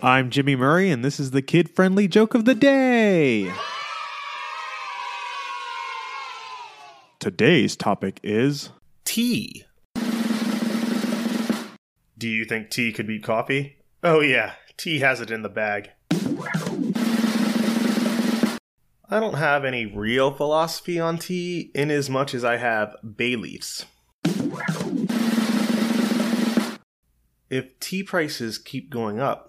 I'm Jimmy Murray, and this is the kid friendly joke of the day. Today's topic is Tea. Do you think tea could beat coffee? Oh, yeah, tea has it in the bag. I don't have any real philosophy on tea in as much as I have bay leaves. If tea prices keep going up,